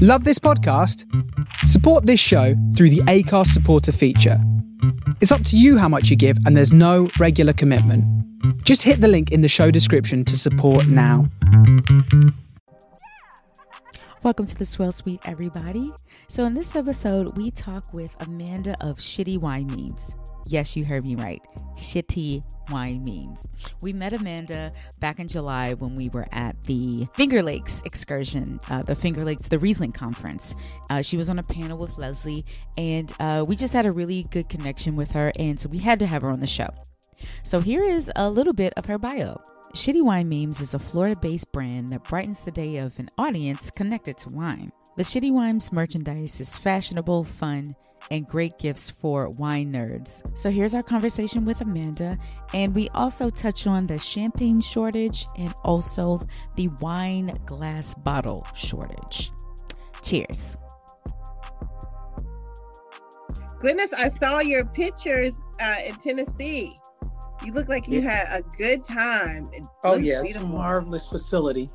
Love this podcast? Support this show through the Acast supporter feature. It's up to you how much you give, and there's no regular commitment. Just hit the link in the show description to support now. Welcome to the Swirl Suite, everybody. So, in this episode, we talk with Amanda of Shitty Wine Memes. Yes, you heard me right. Shitty wine memes. We met Amanda back in July when we were at the Finger Lakes excursion, uh, the Finger Lakes, the Riesling conference. Uh, she was on a panel with Leslie, and uh, we just had a really good connection with her, and so we had to have her on the show. So here is a little bit of her bio. Shitty Wine Memes is a Florida based brand that brightens the day of an audience connected to wine. The Shitty Wimes merchandise is fashionable, fun, and great gifts for wine nerds. So here's our conversation with Amanda, and we also touch on the champagne shortage and also the wine glass bottle shortage. Cheers. Goodness, I saw your pictures uh, in Tennessee. You look like you Yeah. had a good time. It Oh looks yeah, it's a marvelous facility.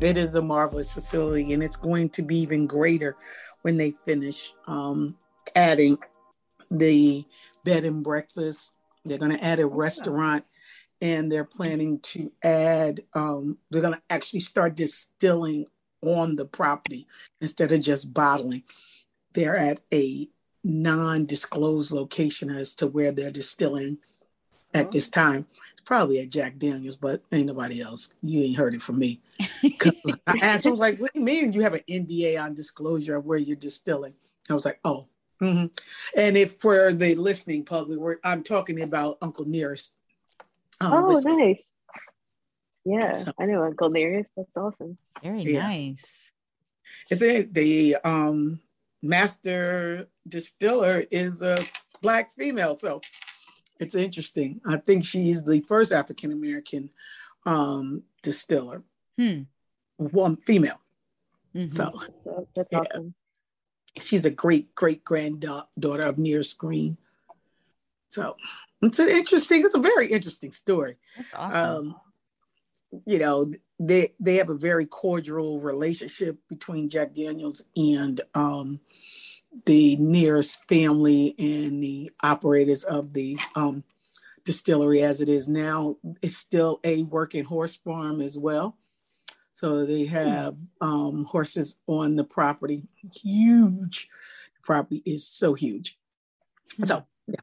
It is a marvelous facility, and it's going to be even greater when they finish um, adding the bed and breakfast. They're going to add a restaurant, and they're planning to add. Um, they're going to actually start distilling on the property instead of just bottling. They're at a non-disclosed location as to where they're distilling at this time. It's probably at Jack Daniels, but ain't nobody else. You ain't heard it from me. I asked, I was like, "What do you mean you have an NDA on disclosure of where you're distilling?" I was like, "Oh." mhm." And if for the listening public, we're, I'm talking about Uncle Nearest. um, Oh, whiskey. nice. Yeah, So- I know Uncle Nearest. That's awesome. Very Yeah. nice. It's a, the um, master distiller is a black female, so it's interesting. I think she is the first African American um, distiller, Hmm. one female. Mhm. So So that's Yeah. awesome. she's a great great granddaughter of Nearest Green. So it's an interesting. It's a very interesting story. That's awesome. Um, you know, they they have a very cordial relationship between Jack Daniels and um, the nearest family and the operators of the um, distillery as it is now. It's still a working horse farm as well. So they have um, horses on the property. Huge. The property is so huge. So yeah.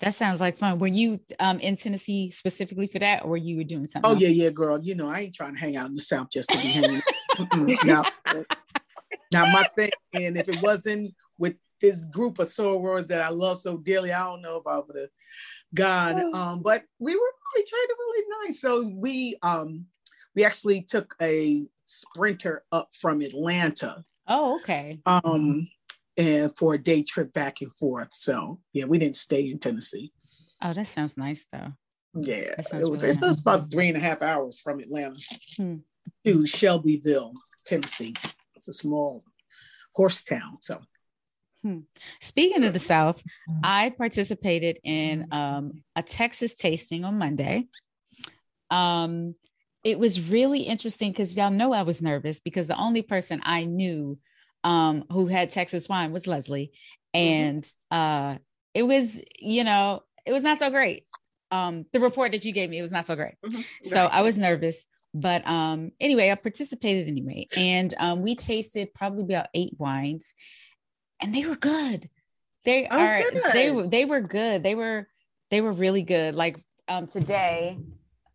that sounds like fun. Were you um, in Tennessee specifically for that, or you were doing something? Oh else? yeah, yeah, girl. You know, I ain't trying to hang out in the South just to be hanging. Mm-mm, no, not my thing. And if it wasn't with this group of sorors that I love so dearly, I don't know if I would have gone. Um, but we were really treated really nice. So we um we actually took a sprinter up from Atlanta Oh, okay. um and for a day trip back and forth. So yeah, we didn't stay in Tennessee. Oh, that sounds nice though. Yeah, it was, really it's nice. about three and a half hours from Atlanta Hmm. to Shelbyville, Tennessee. It's a small horse town. So Speaking of the South, Mm-hmm. I participated in um, a Texas tasting on Monday. Um, it was really interesting because y'all know I was nervous because the only person I knew um, who had Texas wine was Leslie, and uh, it was, you know, it was not so great. Um, the report that you gave me, it was not so great. Mhm. So Right. I was nervous, but um, anyway, I participated anyway, and um, we tasted probably about eight wines, and they were good. They Oh, are they good. were they were good. They were they were really good. Like um, today,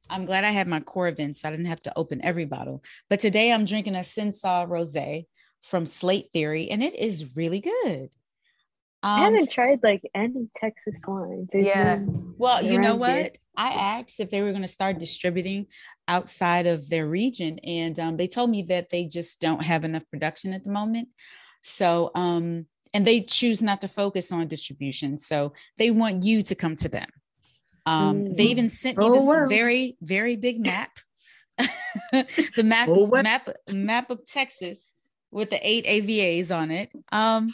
I'm glad I had my Coravins. So I didn't have to open every bottle, but today I'm drinking a Sensa Rosé from Slate Theory, and it is really good. I Um, haven't tried like any Texas wines. There's Yeah. Well, you know here. what? I asked if they were going to start distributing outside of their region, and um, they told me that they just don't have enough production at the moment. So, um, and they choose not to focus on distribution. So they want you to come to them. Um, They Mm. even sent me Oh, this very, very big map, the map, Oh, map, map of Texas with the eight AVAs on it. Um,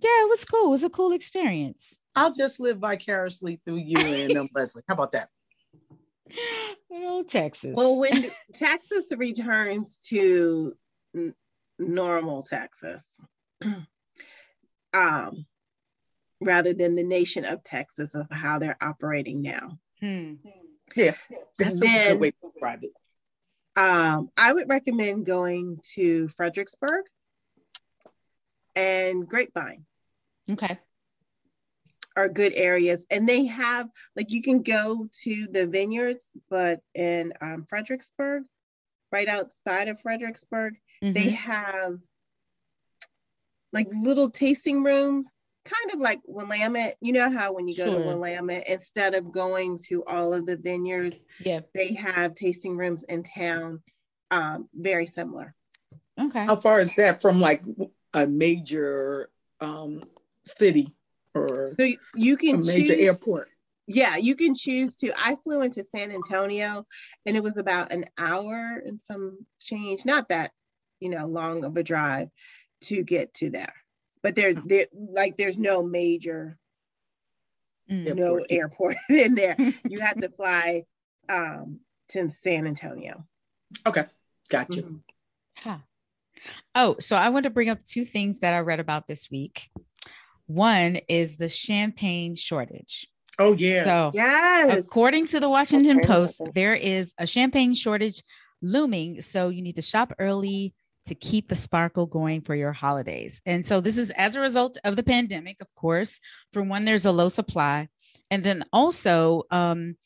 yeah, it was cool. It was a cool experience. I'll just live vicariously through you and um, Leslie. How about that? Good old Texas. Well, when Texas returns to n- normal Texas, um, rather than the nation of Texas of how they're operating now. Hmm. Yeah, that's a good way to describe it. Um, I would recommend going to Fredericksburg and Grapevine Okay. are good areas. And they have, like, you can go to the vineyards, but in um, Fredericksburg, right outside of Fredericksburg, they Mhm. have like little tasting rooms, kind of like Willamette. You know how when you go Sure. to Willamette, instead of going to all of the vineyards, Yeah. they have tasting rooms in town. Um, very similar. Okay. How far is that from like a major um, city or So you- you a can major choose. airport? Yeah, you can choose to. I flew into San Antonio, and it was about an hour and some change. Not that you know long of a drive to get to there, but there, there like there's no major Mm. no Airport. airport in there. You have to fly um, to San Antonio. Okay, gotcha. Mhm. Huh. Oh, so I want to bring up two things that I read about this week. One is the champagne shortage. Oh yeah. So, Yes. according to the Washington heard Post, there is a champagne shortage looming. So, you need to shop early to keep the sparkle going for your holidays. And so, this is as a result of the pandemic, of course, from when there's a low supply. And then also, um,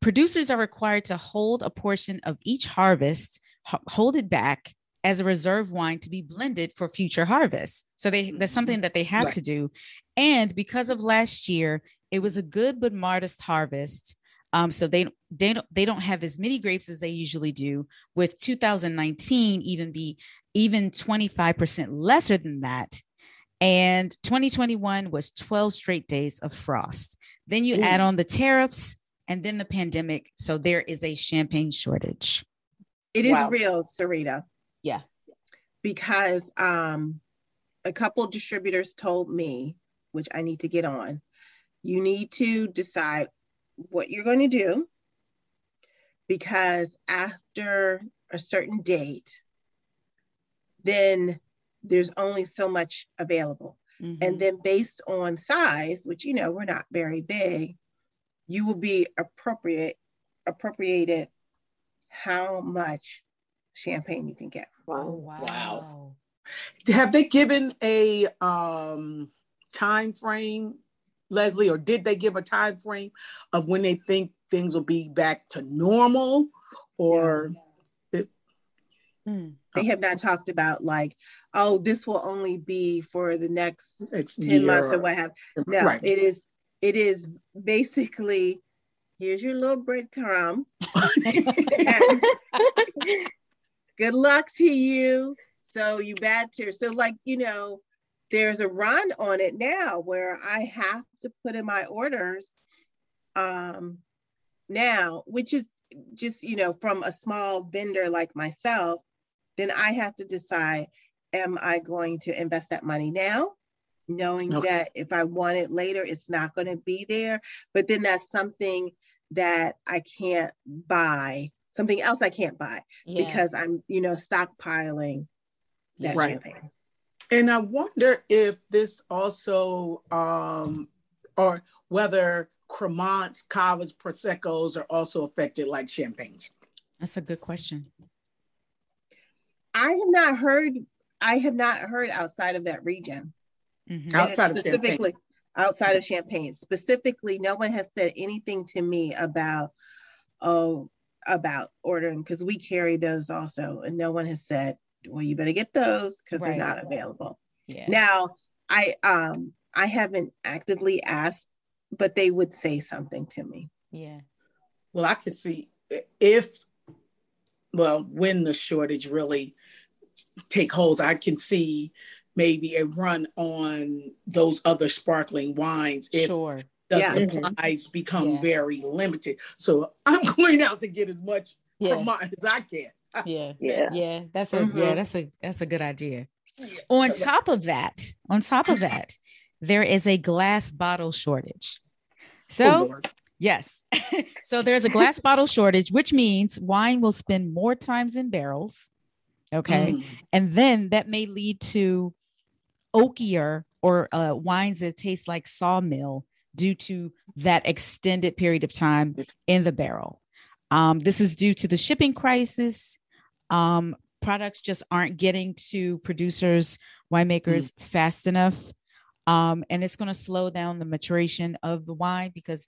producers are required to hold a portion of each harvest, ho- hold it back as a reserve wine to be blended for future harvests. So they that's something that they have Right. to do. And because of last year, it was a good but modest harvest. Um, so they they don't they don't have as many grapes as they usually do. With 2019 even be even 25% lesser than that. And 2021 was 12 straight days of frost. Then you Ooh. add on the tariffs and then the pandemic. So there is a champagne shortage. It is Wow. real, Sarita. Yeah. Because um, a couple distributors told me, which I need to get on, you need to decide what you're going to do because after a certain date, then there's only so much available. Mhm. And then based on size, which you know we're not very big, you will be appropriate appropriated how much champagne you can get. Oh, Wow. wow. Have they given a um, time frame, Leslie, or did they give a time frame of when they think things will be back to normal? Or Mm. They have not talked about like, oh, this will only be for the next next 10 year months or what have. No, Right. it is it is basically here's your little breadcrumb. And good luck to you. So you bad to so like you know, there's a run on it now where I have to put in my orders um now, which is just you know from a small vendor like myself, then I have to decide am I going to invest that money now? Knowing Okay. that if I want it later, it's not going to be there. But then that's something that I can't buy, something else I can't buy Yeah. because I'm, you know, stockpiling that Right. champagne. And I wonder if this also, um, or whether Cremants, Cava's, Prosecco's are also affected like champagnes. That's a good question. I have not heard, I have not heard outside of that region. Mhm. Outside of specifically outside of champagne specifically no one has said anything to me about oh about ordering because we carry those also and no one has said well you better get those because Right. they're not available Yeah. now i um i haven't actively asked but they would say something to me yeah. Well, I could see if, well, when the shortage really take hold, I can see maybe a run on those other sparkling wines if sure. The Yeah. supplies become Yeah. very limited. So I'm going out to get as much Yeah. Cremant as I can. Yeah. Yeah. Yeah. That's a yeah, Mhm. that's a that's a good idea. On top of that, on top of that, there is a glass bottle shortage. So Oh, Yes. so there's a glass bottle shortage, which means wine will spend more times in barrels Okay. Mm. And then that may lead to oakier or uh, wines that taste like sawmill due to that extended period of time in the barrel. Um, this is due to the shipping crisis. Um, products just aren't getting to producers, winemakers fast enough. Um, and it's going to slow down the maturation of the wine because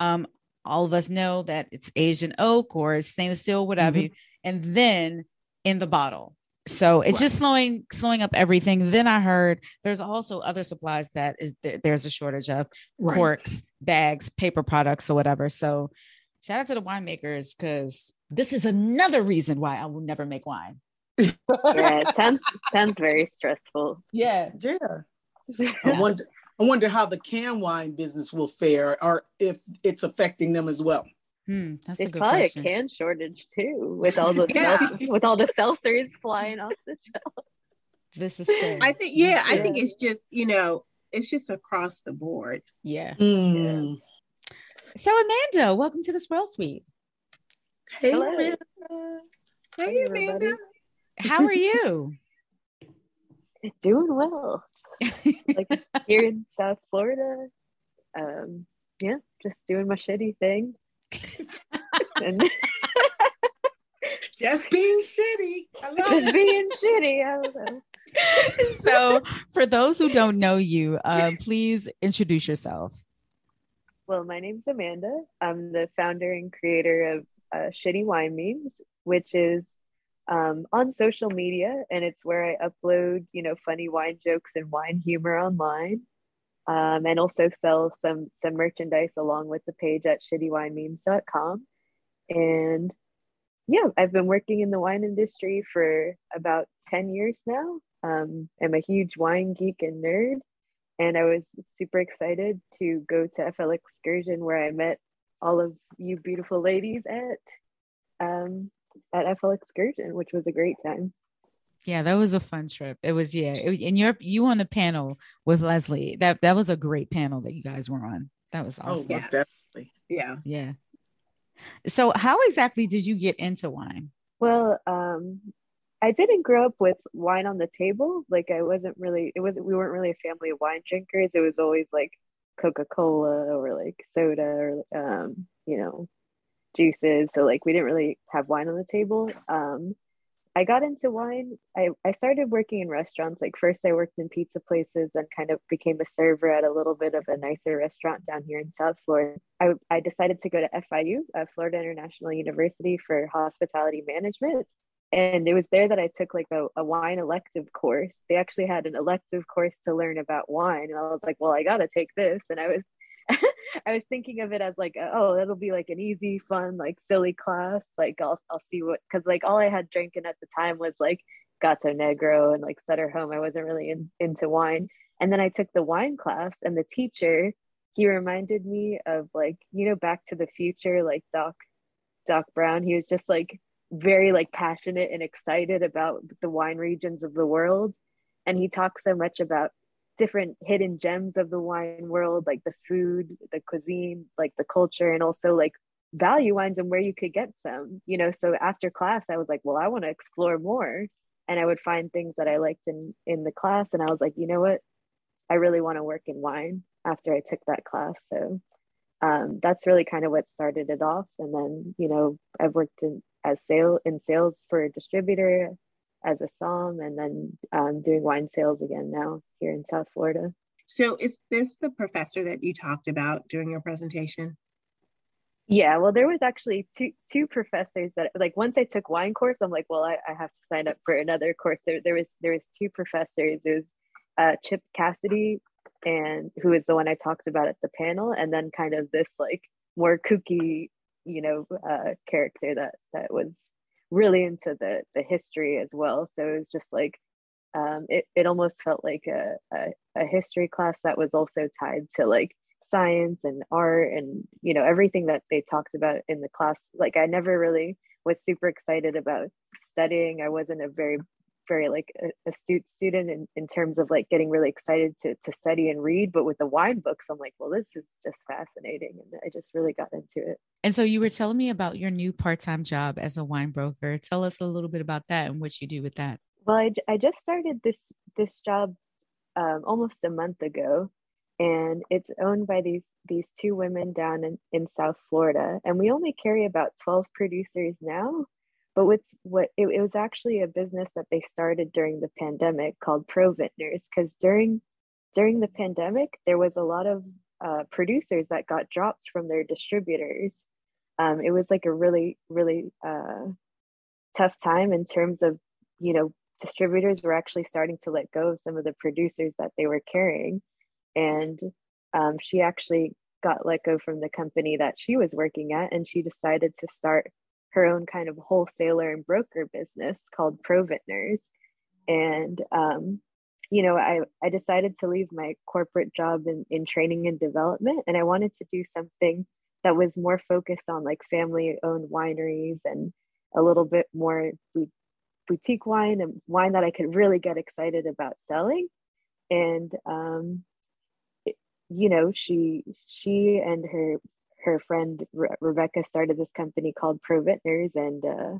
um, all of us know that it's Asian oak or stainless steel, whatever, and then in the bottle. So it's Right. just slowing slowing up everything. Then I heard there's also other supplies that is there- there's a shortage of Right. corks, bags, paper products, or whatever. So shout out to the winemakers because this is another reason why I will never make wine. Yeah, it sounds sounds very stressful. Yeah. Yeah. I wonder I wonder how the can wine business will fare or if it's affecting them as well. Hmm, that's a There's good probably question. a can shortage too, with all the Yeah. seltz- with all the seltzers flying off the shelf. This is true. I think, yeah, I think it's just, you know, it's just across the board. yeah. Mm. So Amanda, welcome to the Swirl Suite. Hey, Hello. man. Hey, everybody. Amanda. How are you? Doing well. Like here in South Florida. Um, yeah, just doing my shitty thing. and Just being shitty. I love just it. being shitty. I don't know. so for those who don't know you, um, please introduce yourself. Well, my name's Amanda. I'm the founder and creator of uh, Shitty Wine Memes, which is um, on social media, and it's where I upload, you know, funny wine jokes and wine humor online, um, and also sell some some merchandise along with the page at shittywinememes.com. And yeah, I've been working in the wine industry for about ten years now. Um, I'm a huge wine geek and nerd and I was super excited to go to FLXcursion where I met all of you beautiful ladies at um, at FLXcursion, which was a great time. Yeah, that was a fun trip. It was yeah, it, and you're you on the panel with Leslie. That that was a great panel that you guys were on. That was Oh, awesome. most definitely. Yeah. yeah. So how exactly did you get into wine? Well, um, I didn't grow up with wine on the table. Like I wasn't really. It wasn't. We weren't really a family of wine drinkers. It was always like Coca Cola or like soda or um, you know, juices. So like we didn't really have wine on the table. Um, I got into wine. I, I started working in restaurants. Like first I worked in pizza places and kind of became a server at a little bit of a nicer restaurant down here in South Florida. I, I decided to go to FIU, uh, Florida International University for hospitality management. And it was there that I took like a, a wine elective course. They actually had an elective course to learn about wine. And I was like, well, I got to take this. And I was I was thinking of it as like, oh, that'll be like an easy, fun, like silly class. Like I'll I'll see what because like all I had drinking at the time was like Gato Negro and like Sutter Home. I wasn't really in, into wine. And then I took the wine class, and the teacher he reminded me of like you know Back to the Future, like Doc Doc Brown. He was just like very like passionate and excited about the wine regions of the world, and he talked so much about different hidden gems of the wine world, like the food, the cuisine, like the culture, and also like value wines and where you could get some, you know. So after class, I was like, well, I want to explore more. And I would find things that I liked in in the class. And I was like, you know what? I really want to work in wine after I took that class. So um, that's really kind of what started it off. And then, you know, I've worked in as sale in sales for a distributor as a som and then um, doing wine sales again now here in South Florida. So is this the professor that you talked about during your presentation? Yeah, well, there was actually two two professors that like once I took wine course, I'm like, well, I, I have to sign up for another course. There, there was there was two professors. It was uh, Chip Cassidy, and who is the one I talked about at the panel, and then kind of this like more kooky, you know, uh, character that that was really into the the history as well. So it was just like um, it it almost felt like a, a a history class that was also tied to like science and art and you know everything that they talked about in the class like i never really was super excited about studying i wasn't a very very like astute student in, in terms of like getting really excited to, to study and read. But with the wine books, I'm like, well, this is just fascinating. And I just really got into it. And so you were telling me about your new part-time job as a wine broker. Tell us a little bit about that and what you do with that. Well, I, I just started this this job um, almost a month ago, and it's owned by these these two women down in, in South Florida. And we only carry about 12 producers now. But what's what it, it was actually a business that they started during the pandemic called Pro Vintners because during during the pandemic there was a lot of uh, producers that got dropped from their distributors. Um, it was like a really really uh, tough time in terms of you know distributors were actually starting to let go of some of the producers that they were carrying and um, she actually got let go from the company that she was working at and she decided to start her own kind of wholesaler and broker business called Pro Vintners. And, um, you know, I, I decided to leave my corporate job in, in training and development, and I wanted to do something that was more focused on like family owned wineries and a little bit more boutique wine and wine that I could really get excited about selling. And, um, you know, she, she and her her friend Re- Rebecca started this company called Pro Vintners and uh,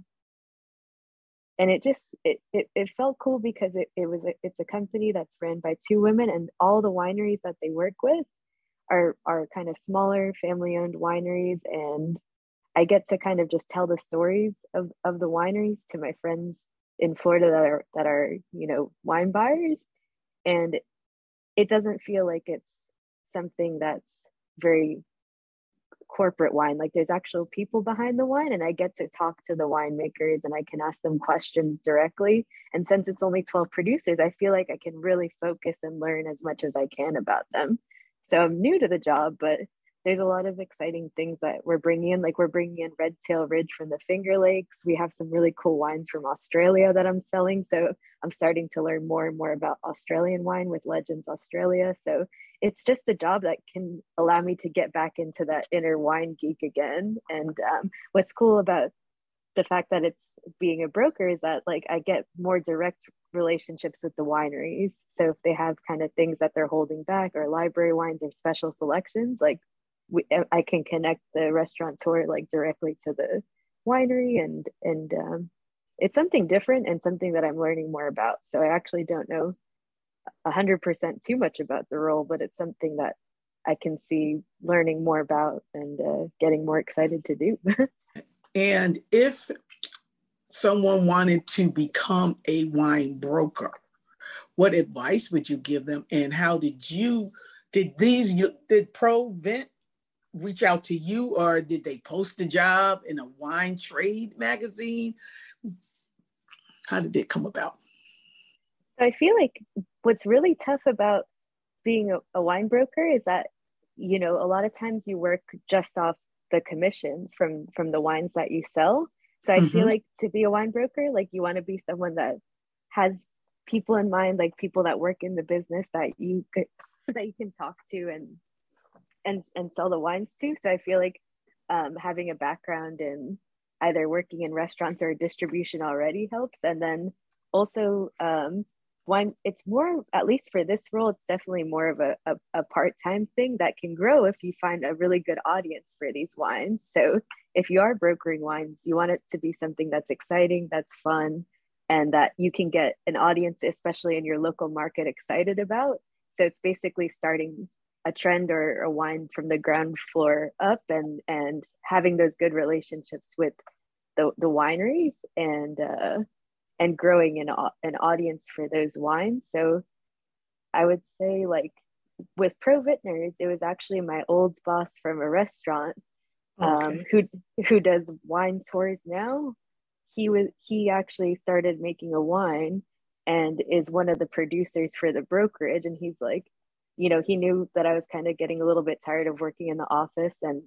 and it just it, it it felt cool because it, it was a, it's a company that's ran by two women and all the wineries that they work with are are kind of smaller family owned wineries and I get to kind of just tell the stories of, of the wineries to my friends in Florida that are that are you know wine buyers and it doesn't feel like it's something that's very corporate wine like there's actual people behind the wine and i get to talk to the winemakers and i can ask them questions directly and since it's only 12 producers i feel like i can really focus and learn as much as i can about them so i'm new to the job but there's a lot of exciting things that we're bringing in. Like we're bringing in Red Tail Ridge from the Finger Lakes. We have some really cool wines from Australia that I'm selling. So I'm starting to learn more and more about Australian wine with Legends Australia. So it's just a job that can allow me to get back into that inner wine geek again. And um, what's cool about the fact that it's being a broker is that like I get more direct relationships with the wineries. So if they have kind of things that they're holding back or library wines or special selections, like we, I can connect the restaurateur like directly to the winery and and um, it's something different and something that I'm learning more about. So I actually don't know a hundred percent too much about the role, but it's something that I can see learning more about and uh, getting more excited to do. and if someone wanted to become a wine broker, what advice would you give them? And how did you did these did Pro Vent reach out to you or did they post a job in a wine trade magazine? How did it come about? So I feel like what's really tough about being a, a wine broker is that you know a lot of times you work just off the commissions from from the wines that you sell. So I mm-hmm. feel like to be a wine broker, like you want to be someone that has people in mind, like people that work in the business that you could that you can talk to and and and sell the wines to. So I feel like um, having a background in either working in restaurants or distribution already helps. And then also um, wine, it's more at least for this role, it's definitely more of a, a, a part time thing that can grow if you find a really good audience for these wines. So if you are brokering wines, you want it to be something that's exciting, that's fun, and that you can get an audience, especially in your local market, excited about. So it's basically starting a trend or a wine from the ground floor up and and having those good relationships with the, the wineries and uh, and growing an, an audience for those wines so i would say like with pro vintners it was actually my old boss from a restaurant um, okay. who who does wine tours now he was he actually started making a wine and is one of the producers for the brokerage and he's like you know, he knew that I was kind of getting a little bit tired of working in the office and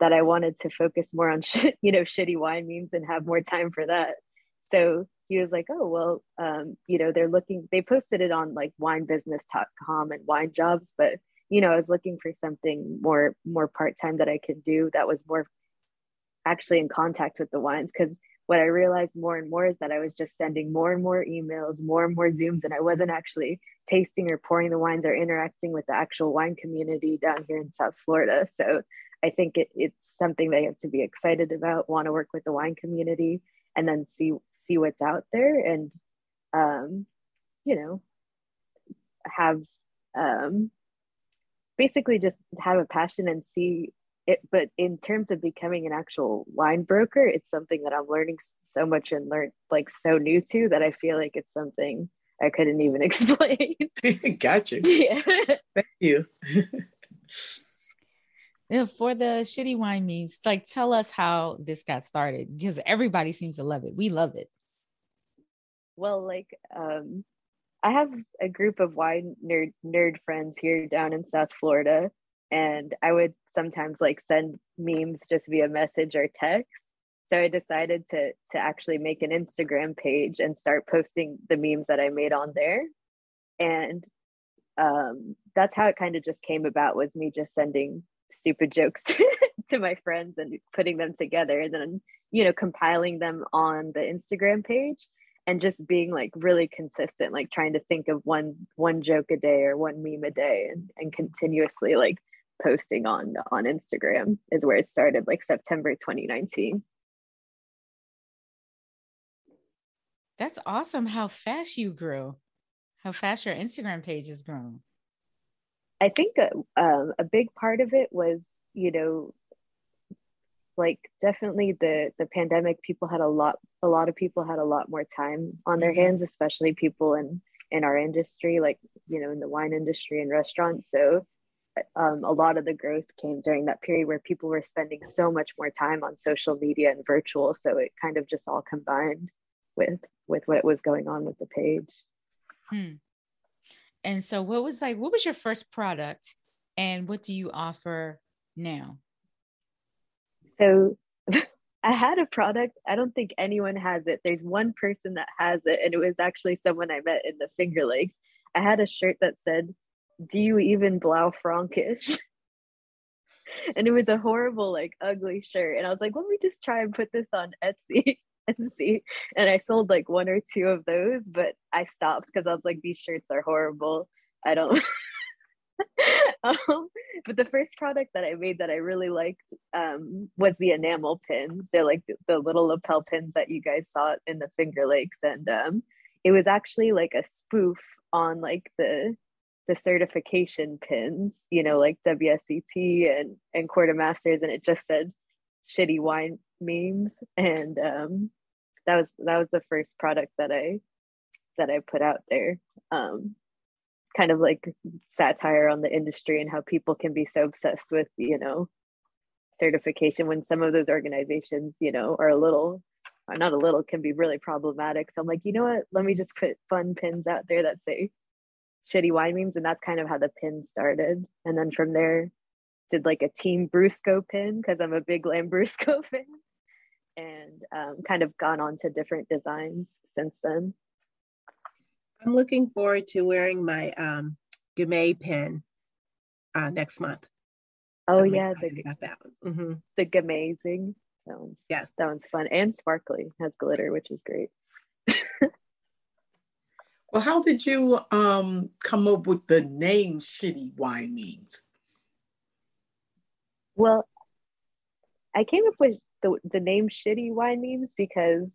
that I wanted to focus more on, shit, you know, shitty wine memes and have more time for that. So he was like, oh, well, um, you know, they're looking, they posted it on like winebusiness.com and wine jobs, but, you know, I was looking for something more, more part-time that I could do that was more actually in contact with the wines. Cause what I realized more and more is that I was just sending more and more emails, more and more Zooms, and I wasn't actually tasting or pouring the wines or interacting with the actual wine community down here in South Florida. So I think it, it's something they have to be excited about, want to work with the wine community, and then see see what's out there, and um, you know, have um, basically just have a passion and see it. But in terms of becoming an actual wine broker, it's something that I'm learning so much and learned like so new to that I feel like it's something I couldn't even explain. gotcha. Yeah. Thank you. for the shitty wine memes, like tell us how this got started because everybody seems to love it. We love it. Well, like um I have a group of wine nerd nerd friends here down in South Florida, and I would sometimes like send memes just via message or text. So I decided to to actually make an Instagram page and start posting the memes that I made on there, and um, that's how it kind of just came about. Was me just sending stupid jokes to, to my friends and putting them together, and then you know compiling them on the Instagram page and just being like really consistent like trying to think of one one joke a day or one meme a day and, and continuously like posting on on instagram is where it started like september 2019 that's awesome how fast you grew how fast your instagram page has grown. I think a, uh, um, a big part of it was you know like definitely the the pandemic people had a lot a lot of people had a lot more time on their mm-hmm. hands especially people in in our industry like you know in the wine industry and restaurants so um, a lot of the growth came during that period where people were spending so much more time on social media and virtual so it kind of just all combined with with what was going on with the page hmm. and so what was like what was your first product and what do you offer now so I had a product. I don't think anyone has it. There's one person that has it, and it was actually someone I met in the Finger Lakes. I had a shirt that said, Do you even blau Frankish? and it was a horrible, like ugly shirt. And I was like, let me just try and put this on Etsy and see. And I sold like one or two of those, but I stopped because I was like, these shirts are horrible. I don't um, but the first product that I made that I really liked um, was the enamel pins. They're like the, little lapel pins that you guys saw in the Finger Lakes, and um, it was actually like a spoof on like the the certification pins, you know, like WSET and and Quartermasters, and it just said shitty wine memes, and um, that was that was the first product that I that I put out there. Um, kind of like satire on the industry and how people can be so obsessed with you know certification when some of those organizations you know are a little not a little can be really problematic. So i'm like you know what? Let me just put fun pins out there that say shitty wine memes and that's kind of how the pin started. And then from there did like a team brusco pin because i'm a big lambrusco fan and um, kind of gone on to different designs since then I'm looking forward to wearing my um, Gamay pin uh, next month. Oh so yeah, the, about that one. Mm-hmm. the Gamazing. That one's, yes, that one's fun and sparkly. Has glitter, which is great. well, how did you um, come up with the name "Shitty Wine Memes"? Well, I came up with the, the name "Shitty Wine Memes" because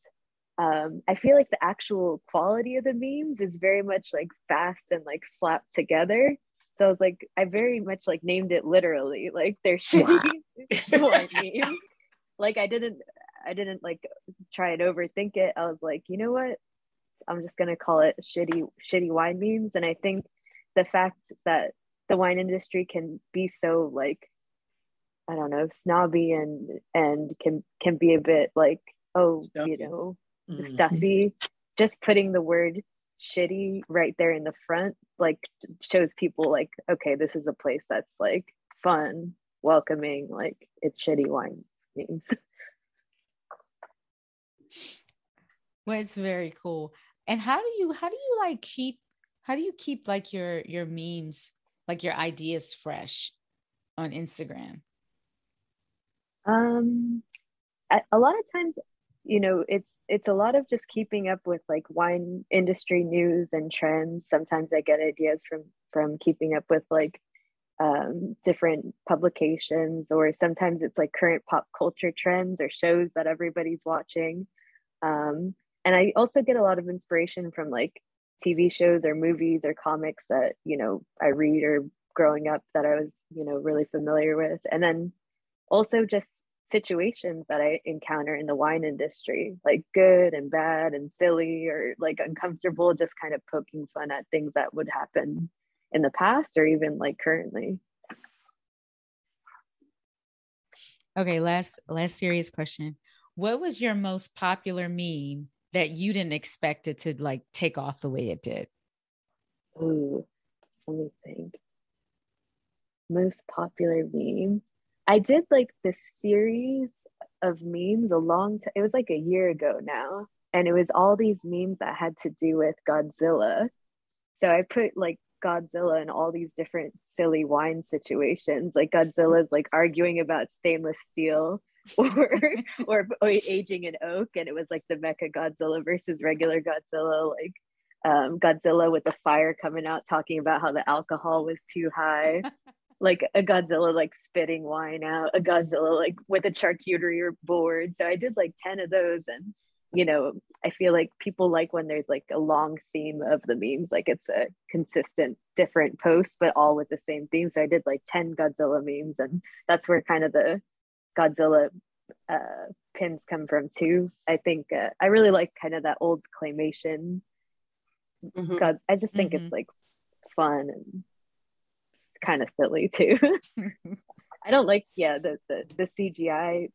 um, I feel like the actual quality of the memes is very much like fast and like slapped together. So I was like, I very much like named it literally, like they're shitty wow. memes. Like I didn't, I didn't like try and overthink it. I was like, you know what? I'm just gonna call it shitty, shitty wine memes. And I think the fact that the wine industry can be so like, I don't know, snobby and and can can be a bit like, oh, Stumpy. you know, mm-hmm. stuffy. Just putting the word shitty right there in the front like shows people like okay this is a place that's like fun welcoming like it's shitty wine means well it's very cool. And how do you how do you like keep how do you keep like your your memes like your ideas fresh on instagram? Um a lot of times you know it's it's a lot of just keeping up with like wine industry news and trends. Sometimes i get ideas from from keeping up with like um, different publications or sometimes it's like current pop culture trends or shows that everybody's watching. Um, and i also get a lot of inspiration from like tv shows or movies or comics that you know i read or growing up that i was you know really familiar with. And then also just situations that I encounter in the wine industry, like good and bad and silly or like uncomfortable, just kind of poking fun at things that would happen in the past or even like currently. Okay, last last serious question. What was your most popular meme that you didn't expect it to like take off the way it did? Ooh, let me think. Most popular meme. I did like the series of memes a long time. It was like a year ago now, and it was all these memes that had to do with Godzilla. So I put like Godzilla in all these different silly wine situations. Like Godzilla's like arguing about stainless steel or or, or aging in oak, and it was like the Mecha Godzilla versus regular Godzilla. Like um, Godzilla with the fire coming out, talking about how the alcohol was too high. like a Godzilla like spitting wine out, a Godzilla like with a charcuterie board. So I did like 10 of those and you know, I feel like people like when there's like a long theme of the memes, like it's a consistent different post, but all with the same theme. So I did like 10 Godzilla memes, and that's where kind of the Godzilla uh, pins come from too. I think uh, I really like kind of that old claymation. Mm-hmm. God, I just think mm-hmm. it's like fun and kind of silly too. I don't like yeah the, the the CGI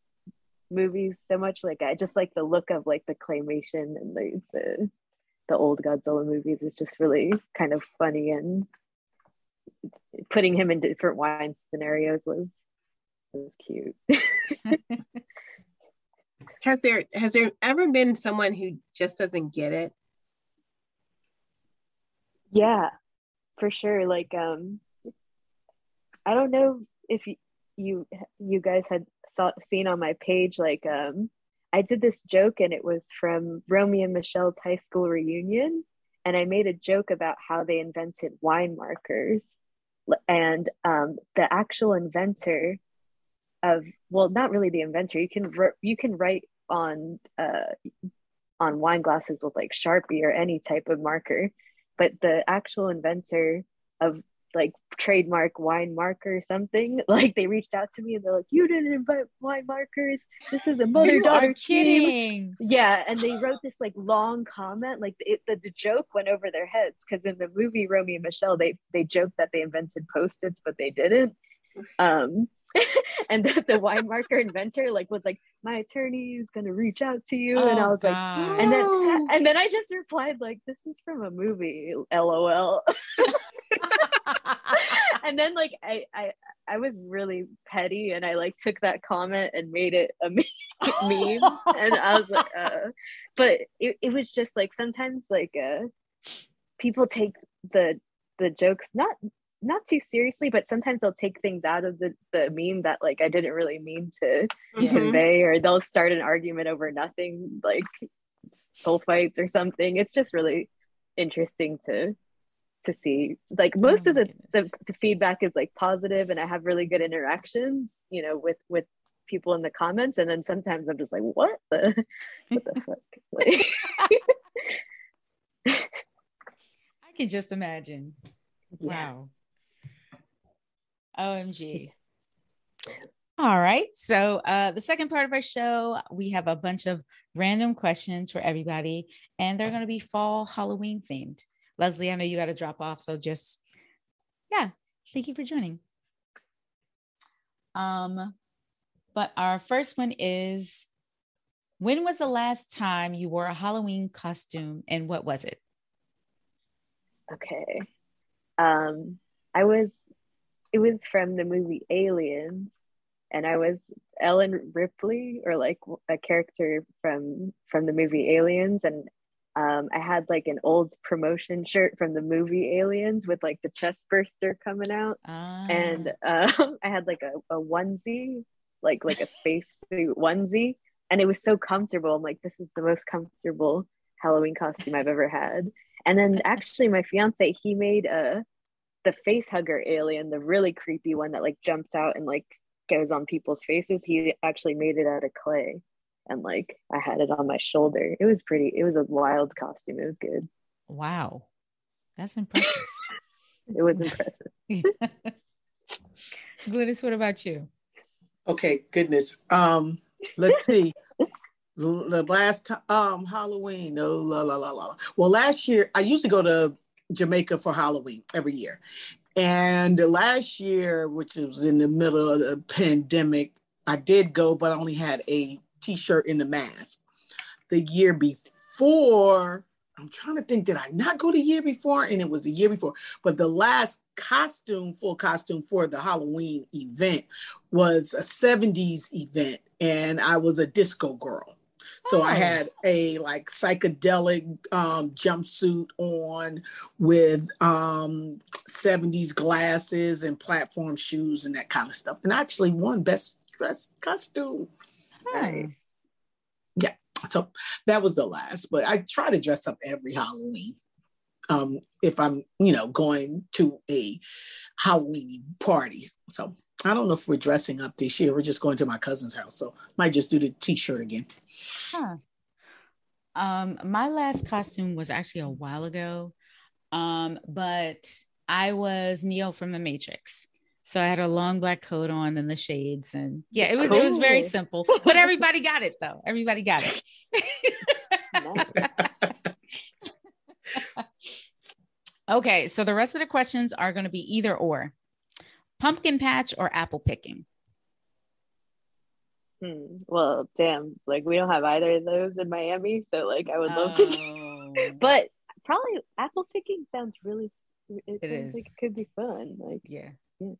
movies so much. Like I just like the look of like the claymation and the the, the old Godzilla movies is just really kind of funny and putting him in different wine scenarios was was cute. has there has there ever been someone who just doesn't get it? Yeah, for sure. Like um I don't know if you you, you guys had saw, seen on my page like um I did this joke and it was from Romy and Michele's high school reunion. And I made a joke about how they invented wine markers. And um, the actual inventor of well not really the inventor. You can you can write on uh, on wine glasses with like sharpie or any type of marker. But the actual inventor of like trademark wine marker or something. Like they reached out to me and they're like, "You didn't invent wine markers. This is a mother daughter kidding." Yeah, and they wrote this like long comment. Like it, the, the joke went over their heads because in the movie Romy and Michele, they they joked that they invented post-its, but they didn't. Um, and the, the, wine marker inventor like was like my attorney is gonna reach out to you oh, and i was God. like and then and then i just replied like this is from a movie lol and then like I, I I was really petty and I like took that comment and made it a meme and I was like uh, but it, it was just like sometimes like uh people take the the jokes not not too seriously but sometimes they'll take things out of the, the meme that like I didn't really mean to mm-hmm. convey or they'll start an argument over nothing like soul fights or something it's just really interesting to to see like most oh of the, the, the feedback is like positive and i have really good interactions you know with with people in the comments. And then sometimes i'm just like what the what the fuck? Like i can just imagine. Yeah. wow. Omg all right. So uh the second part of our show we have a bunch of random questions for everybody and they're going to be fall halloween themed Leslie, I know you got to drop off. So just, yeah, thank you for joining. Um, but our first one is when was the last time you wore a Halloween costume and what was it? Okay. Um, I was, it was from the movie Aliens, and I was Ellen Ripley or like a character from from the movie Aliens, and um, I had like an old promotion shirt from the movie Aliens with like the chest burster coming out, ah. and um, I had like a, a onesie, like like a space suit onesie, and it was so comfortable. I'm like, this is the most comfortable Halloween costume I've ever had. And then actually, my fiance he made a the face hugger alien, the really creepy one that like jumps out and like goes on people's faces. He actually made it out of clay, and like I had it on my shoulder. It was pretty. It was a wild costume. It was good. Wow, that's impressive. it was impressive. Glynis, what about you? Okay, goodness. Um, let's see. the last um Halloween. Oh, la, la, la, la. Well, last year I used to go to Jamaica for Halloween every year. And last year, which was in the middle of the pandemic, I did go, but I only had a t-shirt in the mask. The year before, I'm trying to think, did I not go the year before? And it was the year before. But the last costume, full costume for the Halloween event was a 70s event, and I was a disco girl. So I oh. had a like psychedelic um, jumpsuit on with um, 70s glasses and platform shoes and that kind of stuff. And I actually won best dress costume. Nice. Yeah. So that was the last, but I try to dress up every Halloween. Um, if I'm, you know, going to a Halloween party. So I don't know if we're dressing up this year. We're just going to my cousin's house, so might just do the t-shirt again. Huh. Um, my last costume was actually a while ago, um, but I was Neo from the Matrix. So I had a long black coat on and the shades, and yeah, it was it was very simple. But everybody got it though. Everybody got it. okay, so the rest of the questions are going to be either or pumpkin patch or apple picking? Hmm. Well, damn, like we don't have either of those in Miami, so like I would love oh. to, but probably apple picking sounds really. It, it is. Like it could be fun. Like yeah, yeah.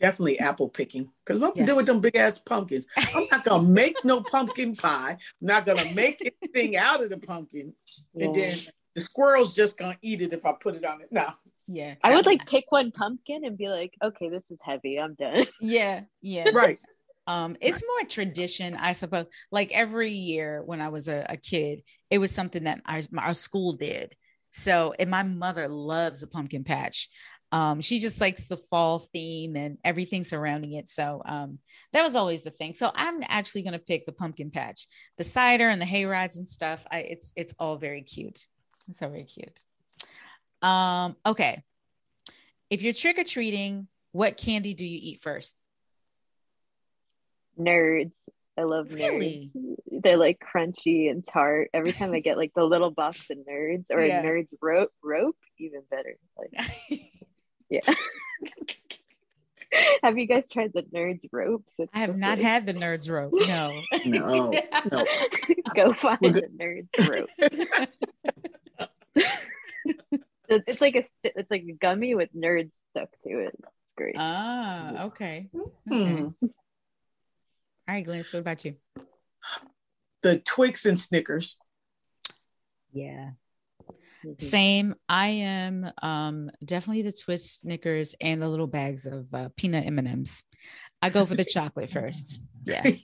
Definitely apple picking. Because what yeah. do with them big ass pumpkins? I'm not gonna make no pumpkin pie. I'm not gonna make anything out of the pumpkin. Yeah. And then the squirrel's just gonna eat it if I put it on it. No. Yeah. I would like pick one pumpkin and be like, okay, this is heavy. I'm done. Yeah. Yeah. right. Um, it's right. more tradition, I suppose. Like every year when I was a, a kid, it was something that our, our school did. So, and my mother loves a pumpkin patch. Um, she just likes the fall theme and everything surrounding it. So um, that was always the thing. So I'm actually going to pick the pumpkin patch, the cider and the hay rides and stuff. I, it's it's all very cute. It's all very cute. Um, okay. If you're trick or treating, what candy do you eat first? Nerds. I love really? nerds. They're like crunchy and tart. Every time I get like the little box of nerds or yeah. nerds rope rope, even better. Like yeah. have you guys tried the nerds ropes? It's I have not had the nerds rope. No. no. no. Go find the nerds rope. It's like a it's like a gummy with nerds stuck to it. It's great. Ah, okay. Mm-hmm. okay. All right, Glenn. What about you? The Twix and Snickers. Yeah. Mm-hmm. Same. I am um, definitely the Twix Snickers and the little bags of uh, peanut M and M's. I go for the chocolate first. Yeah.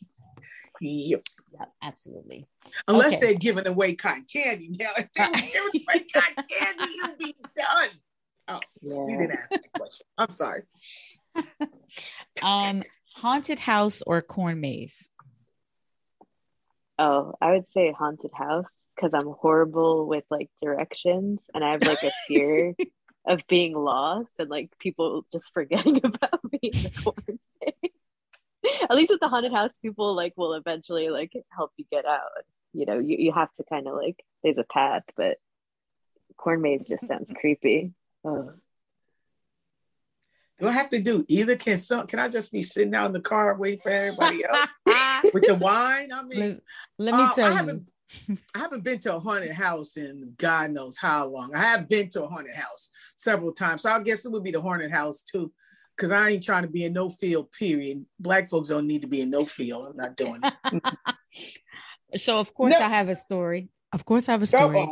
Yep. Yeah, absolutely. Unless okay. they're giving away cotton candy. Now, if they're giving away cotton candy, you'll be done. Oh, yeah. you didn't ask that question. I'm sorry. um, haunted house or corn maze? Oh, I would say haunted house because I'm horrible with like directions and I have like a fear of being lost and like people just forgetting about me in the at least with the haunted house, people like will eventually like help you get out. You know, you, you have to kind of like there's a path, but corn maze just sounds creepy. Oh. Do I have to do either? Can some? Can I just be sitting out in the car waiting for everybody else with the wine? I mean, let, let me uh, tell I you. Haven't, I haven't been to a haunted house in God knows how long. I have been to a haunted house several times, so I guess it would be the haunted house too because I ain't trying to be in no field, period. Black folks don't need to be in no field. I'm not doing it. so of course no. I have a story. Of course I have a story.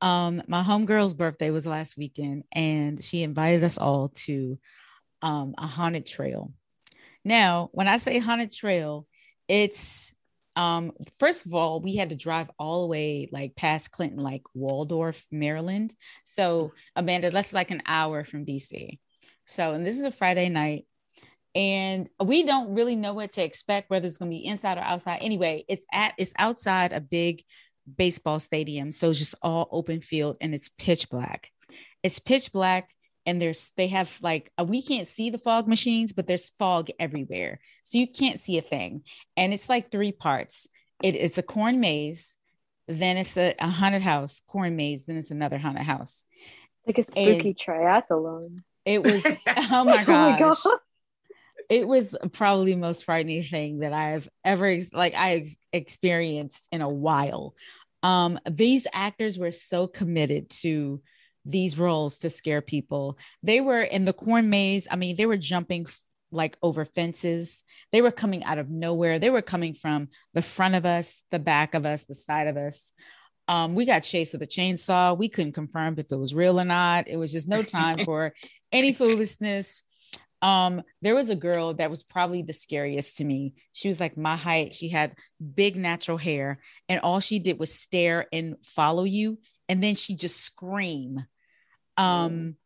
Um, my homegirl's birthday was last weekend, and she invited us all to um, a haunted trail. Now, when I say haunted trail, it's Um, first of all, we had to drive all the way like past Clinton, like Waldorf, Maryland. So Amanda, that's like an hour from DC. So, and this is a Friday night, and we don't really know what to expect, whether it's going to be inside or outside. Anyway, it's at it's outside a big baseball stadium, so it's just all open field, and it's pitch black. It's pitch black and there's they have like uh, we can't see the fog machines but there's fog everywhere. So you can't see a thing. And it's like three parts. It, it's a corn maze then it's a, a, haunted house corn maze then it's another haunted house. Like a spooky and triathlon. It was oh my gosh oh my it was probably the most frightening thing that i've ever like i ex- experienced in a while. Um these actors were so committed to these roles to scare people. They were in the corn maze. I mean, they were jumping f- like over fences. They were coming out of nowhere. They were coming from the front of us, the back of us, the side of us. Um, we got chased with a chainsaw. We couldn't confirm if it was real or not. It was just no time for any foolishness. Um, there was a girl that was probably the scariest to me. She was like my height. She had big natural hair, and all she did was stare and follow you. And then she just scream um,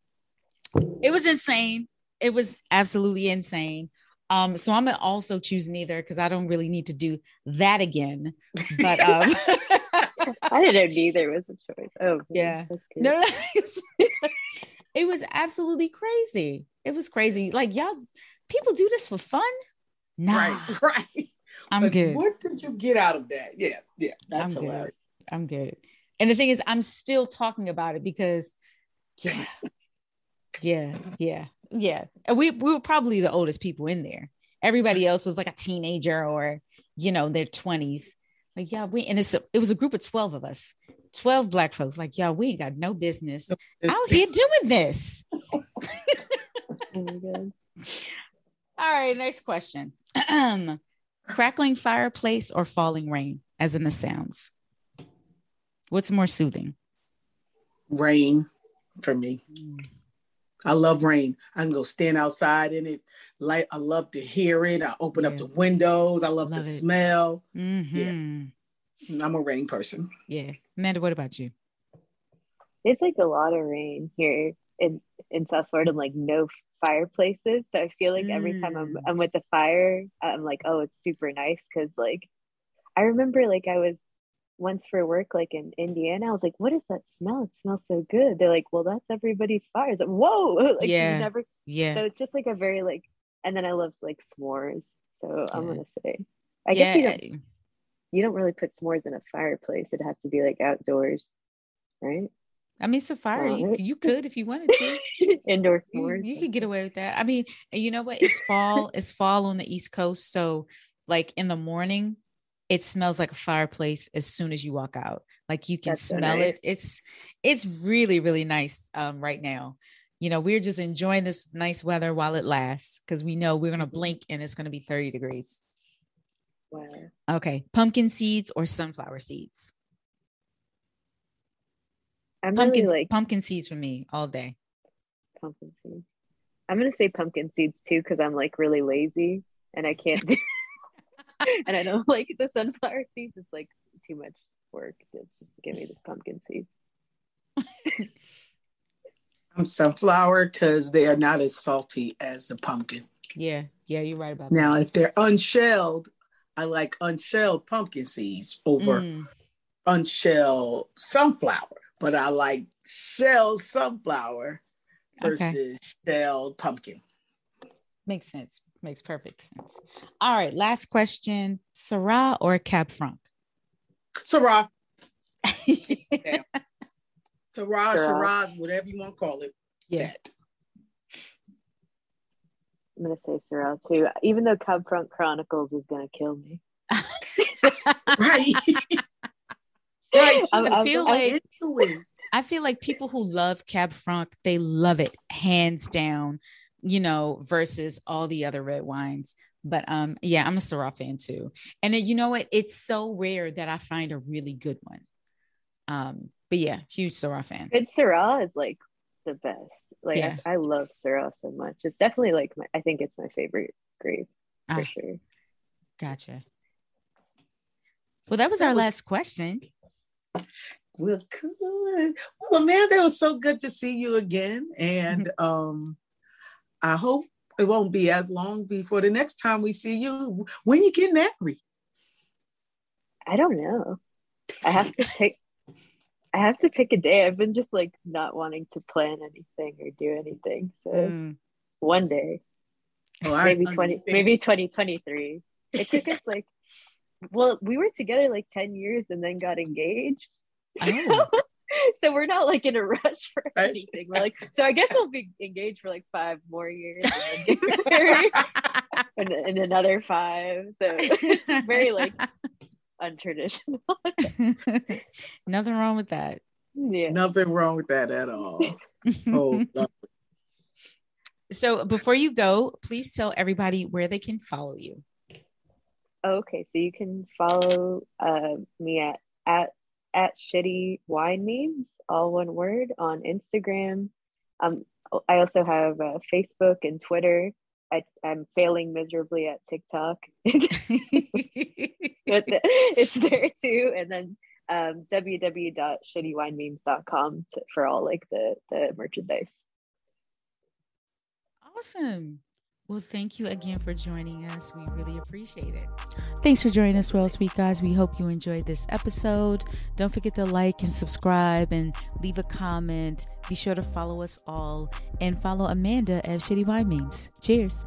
it was insane. It was absolutely insane. Um, so I'm gonna also choose neither because I don't really need to do that again. But um, I didn't know neither was a choice. Oh yeah, no, no it was absolutely crazy. It was crazy. Like y'all, people do this for fun. Nah, right, right. I'm but good. What did you get out of that? Yeah, yeah, that's I'm hilarious. Good. I'm good. And the thing is, I'm still talking about it because yeah. Yeah. Yeah. Yeah. And we, we were probably the oldest people in there. Everybody else was like a teenager or, you know, their 20s. Like, yeah, we, and it's, a, it was a group of 12 of us, 12 black folks. Like, yeah, we ain't got no business out here doing this. oh All right. Next question. Crackling fireplace or falling rain, as in the sounds? What's more soothing? Rain for me. I love rain. I can go stand outside in it. Like I love to hear it. I open yeah. up the windows. I love, love the it. smell. Mm-hmm. Yeah. I'm a rain person. Yeah. Amanda, what about you? It's like a lot of rain here in, in South Florida, like no fireplaces. So I feel like every time I'm, mm. I'm with the fire, I'm like, oh, it's super nice. Cause like I remember like I was once for work, like in Indiana, I was like, what is that smell? It smells so good. They're like, well, that's everybody's fires. Like, Whoa. like yeah. you never yeah. So it's just like a very like and then I love like s'mores. So yeah. I'm gonna say I yeah. guess you don't you don't really put s'mores in a fireplace. It'd have to be like outdoors, right? I mean, safari, you, you could if you wanted to. Indoor s'mores. You, you could get away with that. I mean, you know what? It's fall. it's fall on the East Coast. So, like in the morning, it smells like a fireplace as soon as you walk out. Like you can That's smell nice. it. It's it's really really nice um, right now. You know, we're just enjoying this nice weather while it lasts because we know we're gonna mm-hmm. blink and it's gonna be 30 degrees. Wow. Okay, pumpkin seeds or sunflower seeds? I'm pumpkin really like pumpkin seeds for me all day. Pumpkin seeds. I'm gonna say pumpkin seeds too because I'm like really lazy and I can't do and I don't like the sunflower seeds. It's like too much work. Just, just give me the pumpkin seeds. I'm sunflower because they are not as salty as the pumpkin. Yeah, yeah, you're right about now, that. Now, if they're unshelled, I like unshelled pumpkin seeds over mm. unshelled sunflower, but I like shelled sunflower versus okay. shelled pumpkin. Makes sense. Makes perfect sense. All right, last question: Syrah or Cab Franc? Syrah. yeah. Syrah, Syrah, whatever you want to call it. Yeah. That. I'm gonna say Syrah too, even though Cab Franc Chronicles is gonna kill me. right. right. I, I feel like I feel like people who love Cab Franc, they love it hands down you know, versus all the other red wines. But um, yeah, I'm a Syrah fan too. And then, you know what? It's so rare that I find a really good one. Um, but yeah, huge Syrah fan. Good Syrah is like the best. Like yeah. I, I, love Syrah so much. It's definitely like my, I think it's my favorite grape for ah, sure. Gotcha. Well, that was our last question. Well, good. Well, Amanda, it was so good to see you again. And um, I hope it won't be as long before the next time we see you. When you get married? I don't know. I have to pick I have to pick a day. I've been just like not wanting to plan anything or do anything. So mm. one day. Oh, maybe 20 maybe 2023. It took us like well, we were together like 10 years and then got engaged. Oh. So, so we're not like in a rush for anything. We're like, so I guess we'll be engaged for like five more years and and, and another five. So it's very like untraditional. Nothing wrong with that. Yeah. Nothing wrong with that at all. oh, so before you go, please tell everybody where they can follow you. Okay, so you can follow uh, me at at at shitty wine memes, all one word, on Instagram. Um, I also have uh, Facebook and Twitter. I, am failing miserably at TikTok, but the, it's there too. And then um, www.shittywinememes.com to, for all like the the merchandise. Awesome. Well, thank you again for joining us. We really appreciate it. Thanks for joining us, Swirl Suite guys. We hope you enjoyed this episode. Don't forget to like and subscribe and leave a comment. Be sure to follow us all and follow Amanda at Shitty Wine Memes. Cheers.